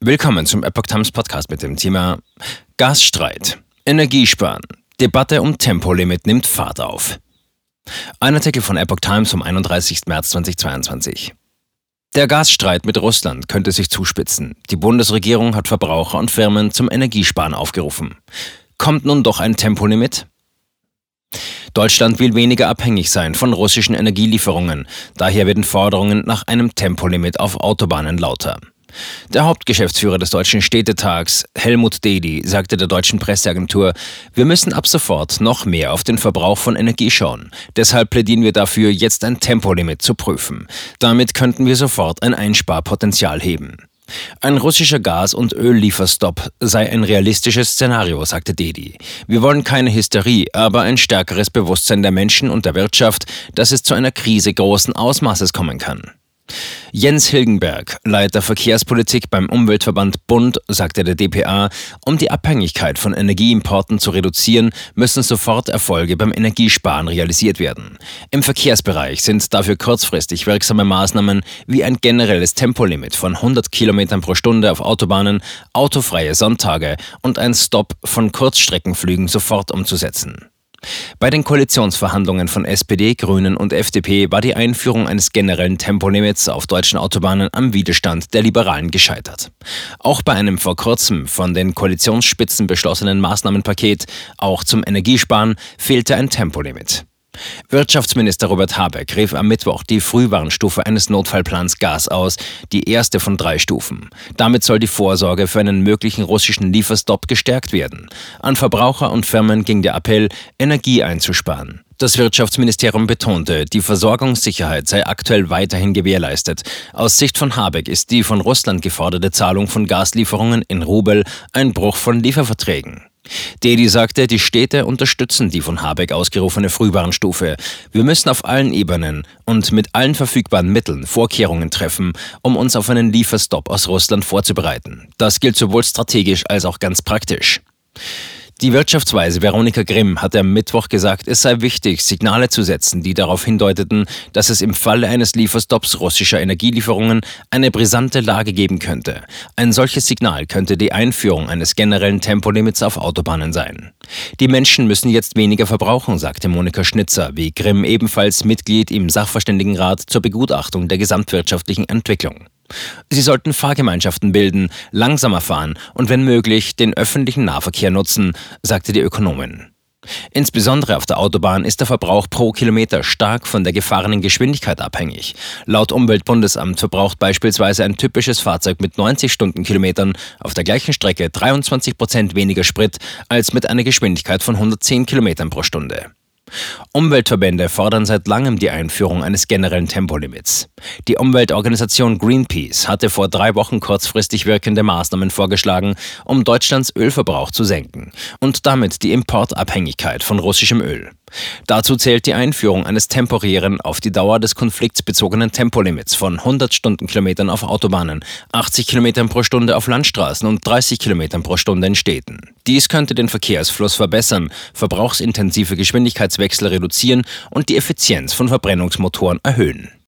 Willkommen zum Epoch Times Podcast mit dem Thema Gasstreit, Energiesparen, Debatte um Tempolimit nimmt Fahrt auf. Ein Artikel von Epoch Times vom 31. März 2022. Der Gasstreit mit Russland könnte sich zuspitzen. Die Bundesregierung hat Verbraucher und Firmen zum Energiesparen aufgerufen. Kommt nun doch ein Tempolimit? Deutschland will weniger abhängig sein von russischen Energielieferungen. Daher werden Forderungen nach einem Tempolimit auf Autobahnen lauter. Der Hauptgeschäftsführer des Deutschen Städtetags, Helmut Dedi, sagte der deutschen Presseagentur, wir müssen ab sofort noch mehr auf den Verbrauch von Energie schauen. Deshalb plädieren wir dafür, jetzt ein Tempolimit zu prüfen. Damit könnten wir sofort ein Einsparpotenzial heben. Ein russischer Gas- und Öllieferstopp sei ein realistisches Szenario, sagte Dedi. Wir wollen keine Hysterie, aber ein stärkeres Bewusstsein der Menschen und der Wirtschaft, dass es zu einer Krise großen Ausmaßes kommen kann. Jens Hilgenberg, Leiter Verkehrspolitik beim Umweltverband Bund, sagte der dpa, um die Abhängigkeit von Energieimporten zu reduzieren, müssen sofort Erfolge beim Energiesparen realisiert werden. Im Verkehrsbereich sind dafür kurzfristig wirksame Maßnahmen wie ein generelles Tempolimit von 100 km pro Stunde auf Autobahnen, autofreie Sonntage und ein Stopp von Kurzstreckenflügen sofort umzusetzen. Bei den Koalitionsverhandlungen von SPD, Grünen und FDP war die Einführung eines generellen Tempolimits auf deutschen Autobahnen am Widerstand der Liberalen gescheitert. Auch bei einem vor kurzem von den Koalitionsspitzen beschlossenen Maßnahmenpaket, auch zum Energiesparen, fehlte ein Tempolimit. Wirtschaftsminister Robert Habeck rief am Mittwoch die Frühwarnstufe eines Notfallplans Gas aus, die erste von drei Stufen. Damit soll die Vorsorge für einen möglichen russischen Lieferstopp gestärkt werden. An Verbraucher und Firmen ging der Appell, Energie einzusparen. Das Wirtschaftsministerium betonte, die Versorgungssicherheit sei aktuell weiterhin gewährleistet. Aus Sicht von Habeck ist die von Russland geforderte Zahlung von Gaslieferungen in Rubel ein Bruch von Lieferverträgen. Dedi sagte, die Städte unterstützen die von Habeck ausgerufene Frühwarnstufe. Wir müssen auf allen Ebenen und mit allen verfügbaren Mitteln Vorkehrungen treffen, um uns auf einen Lieferstopp aus Russland vorzubereiten. Das gilt sowohl strategisch als auch ganz praktisch. Die Wirtschaftsweise Veronika Grimm hatte am Mittwoch gesagt, es sei wichtig, Signale zu setzen, die darauf hindeuteten, dass es im Falle eines Lieferstopps russischer Energielieferungen eine brisante Lage geben könnte. Ein solches Signal könnte die Einführung eines generellen Tempolimits auf Autobahnen sein. Die Menschen müssen jetzt weniger verbrauchen, sagte Monika Schnitzer, wie Grimm ebenfalls Mitglied im Sachverständigenrat zur Begutachtung der gesamtwirtschaftlichen Entwicklung. Sie sollten Fahrgemeinschaften bilden, langsamer fahren und wenn möglich den öffentlichen Nahverkehr nutzen, sagte die Ökonomin. Insbesondere auf der Autobahn ist der Verbrauch pro Kilometer stark von der gefahrenen Geschwindigkeit abhängig. Laut Umweltbundesamt verbraucht beispielsweise ein typisches Fahrzeug mit 90 Stundenkilometern auf der gleichen Strecke 23 Prozent weniger Sprit als mit einer Geschwindigkeit von 110 Kilometern pro Stunde. Umweltverbände fordern seit langem die Einführung eines generellen Tempolimits. Die Umweltorganisation Greenpeace hatte vor drei Wochen kurzfristig wirkende Maßnahmen vorgeschlagen, um Deutschlands Ölverbrauch zu senken und damit die Importabhängigkeit von russischem Öl. Dazu zählt die Einführung eines temporären, auf die Dauer des Konflikts bezogenen Tempolimits von 100 Stundenkilometern auf Autobahnen, 80 Kilometern pro Stunde auf Landstraßen und 30 Kilometern pro Stunde in Städten. Dies könnte den Verkehrsfluss verbessern, verbrauchsintensive Geschwindigkeitswechsel reduzieren und die Effizienz von Verbrennungsmotoren erhöhen.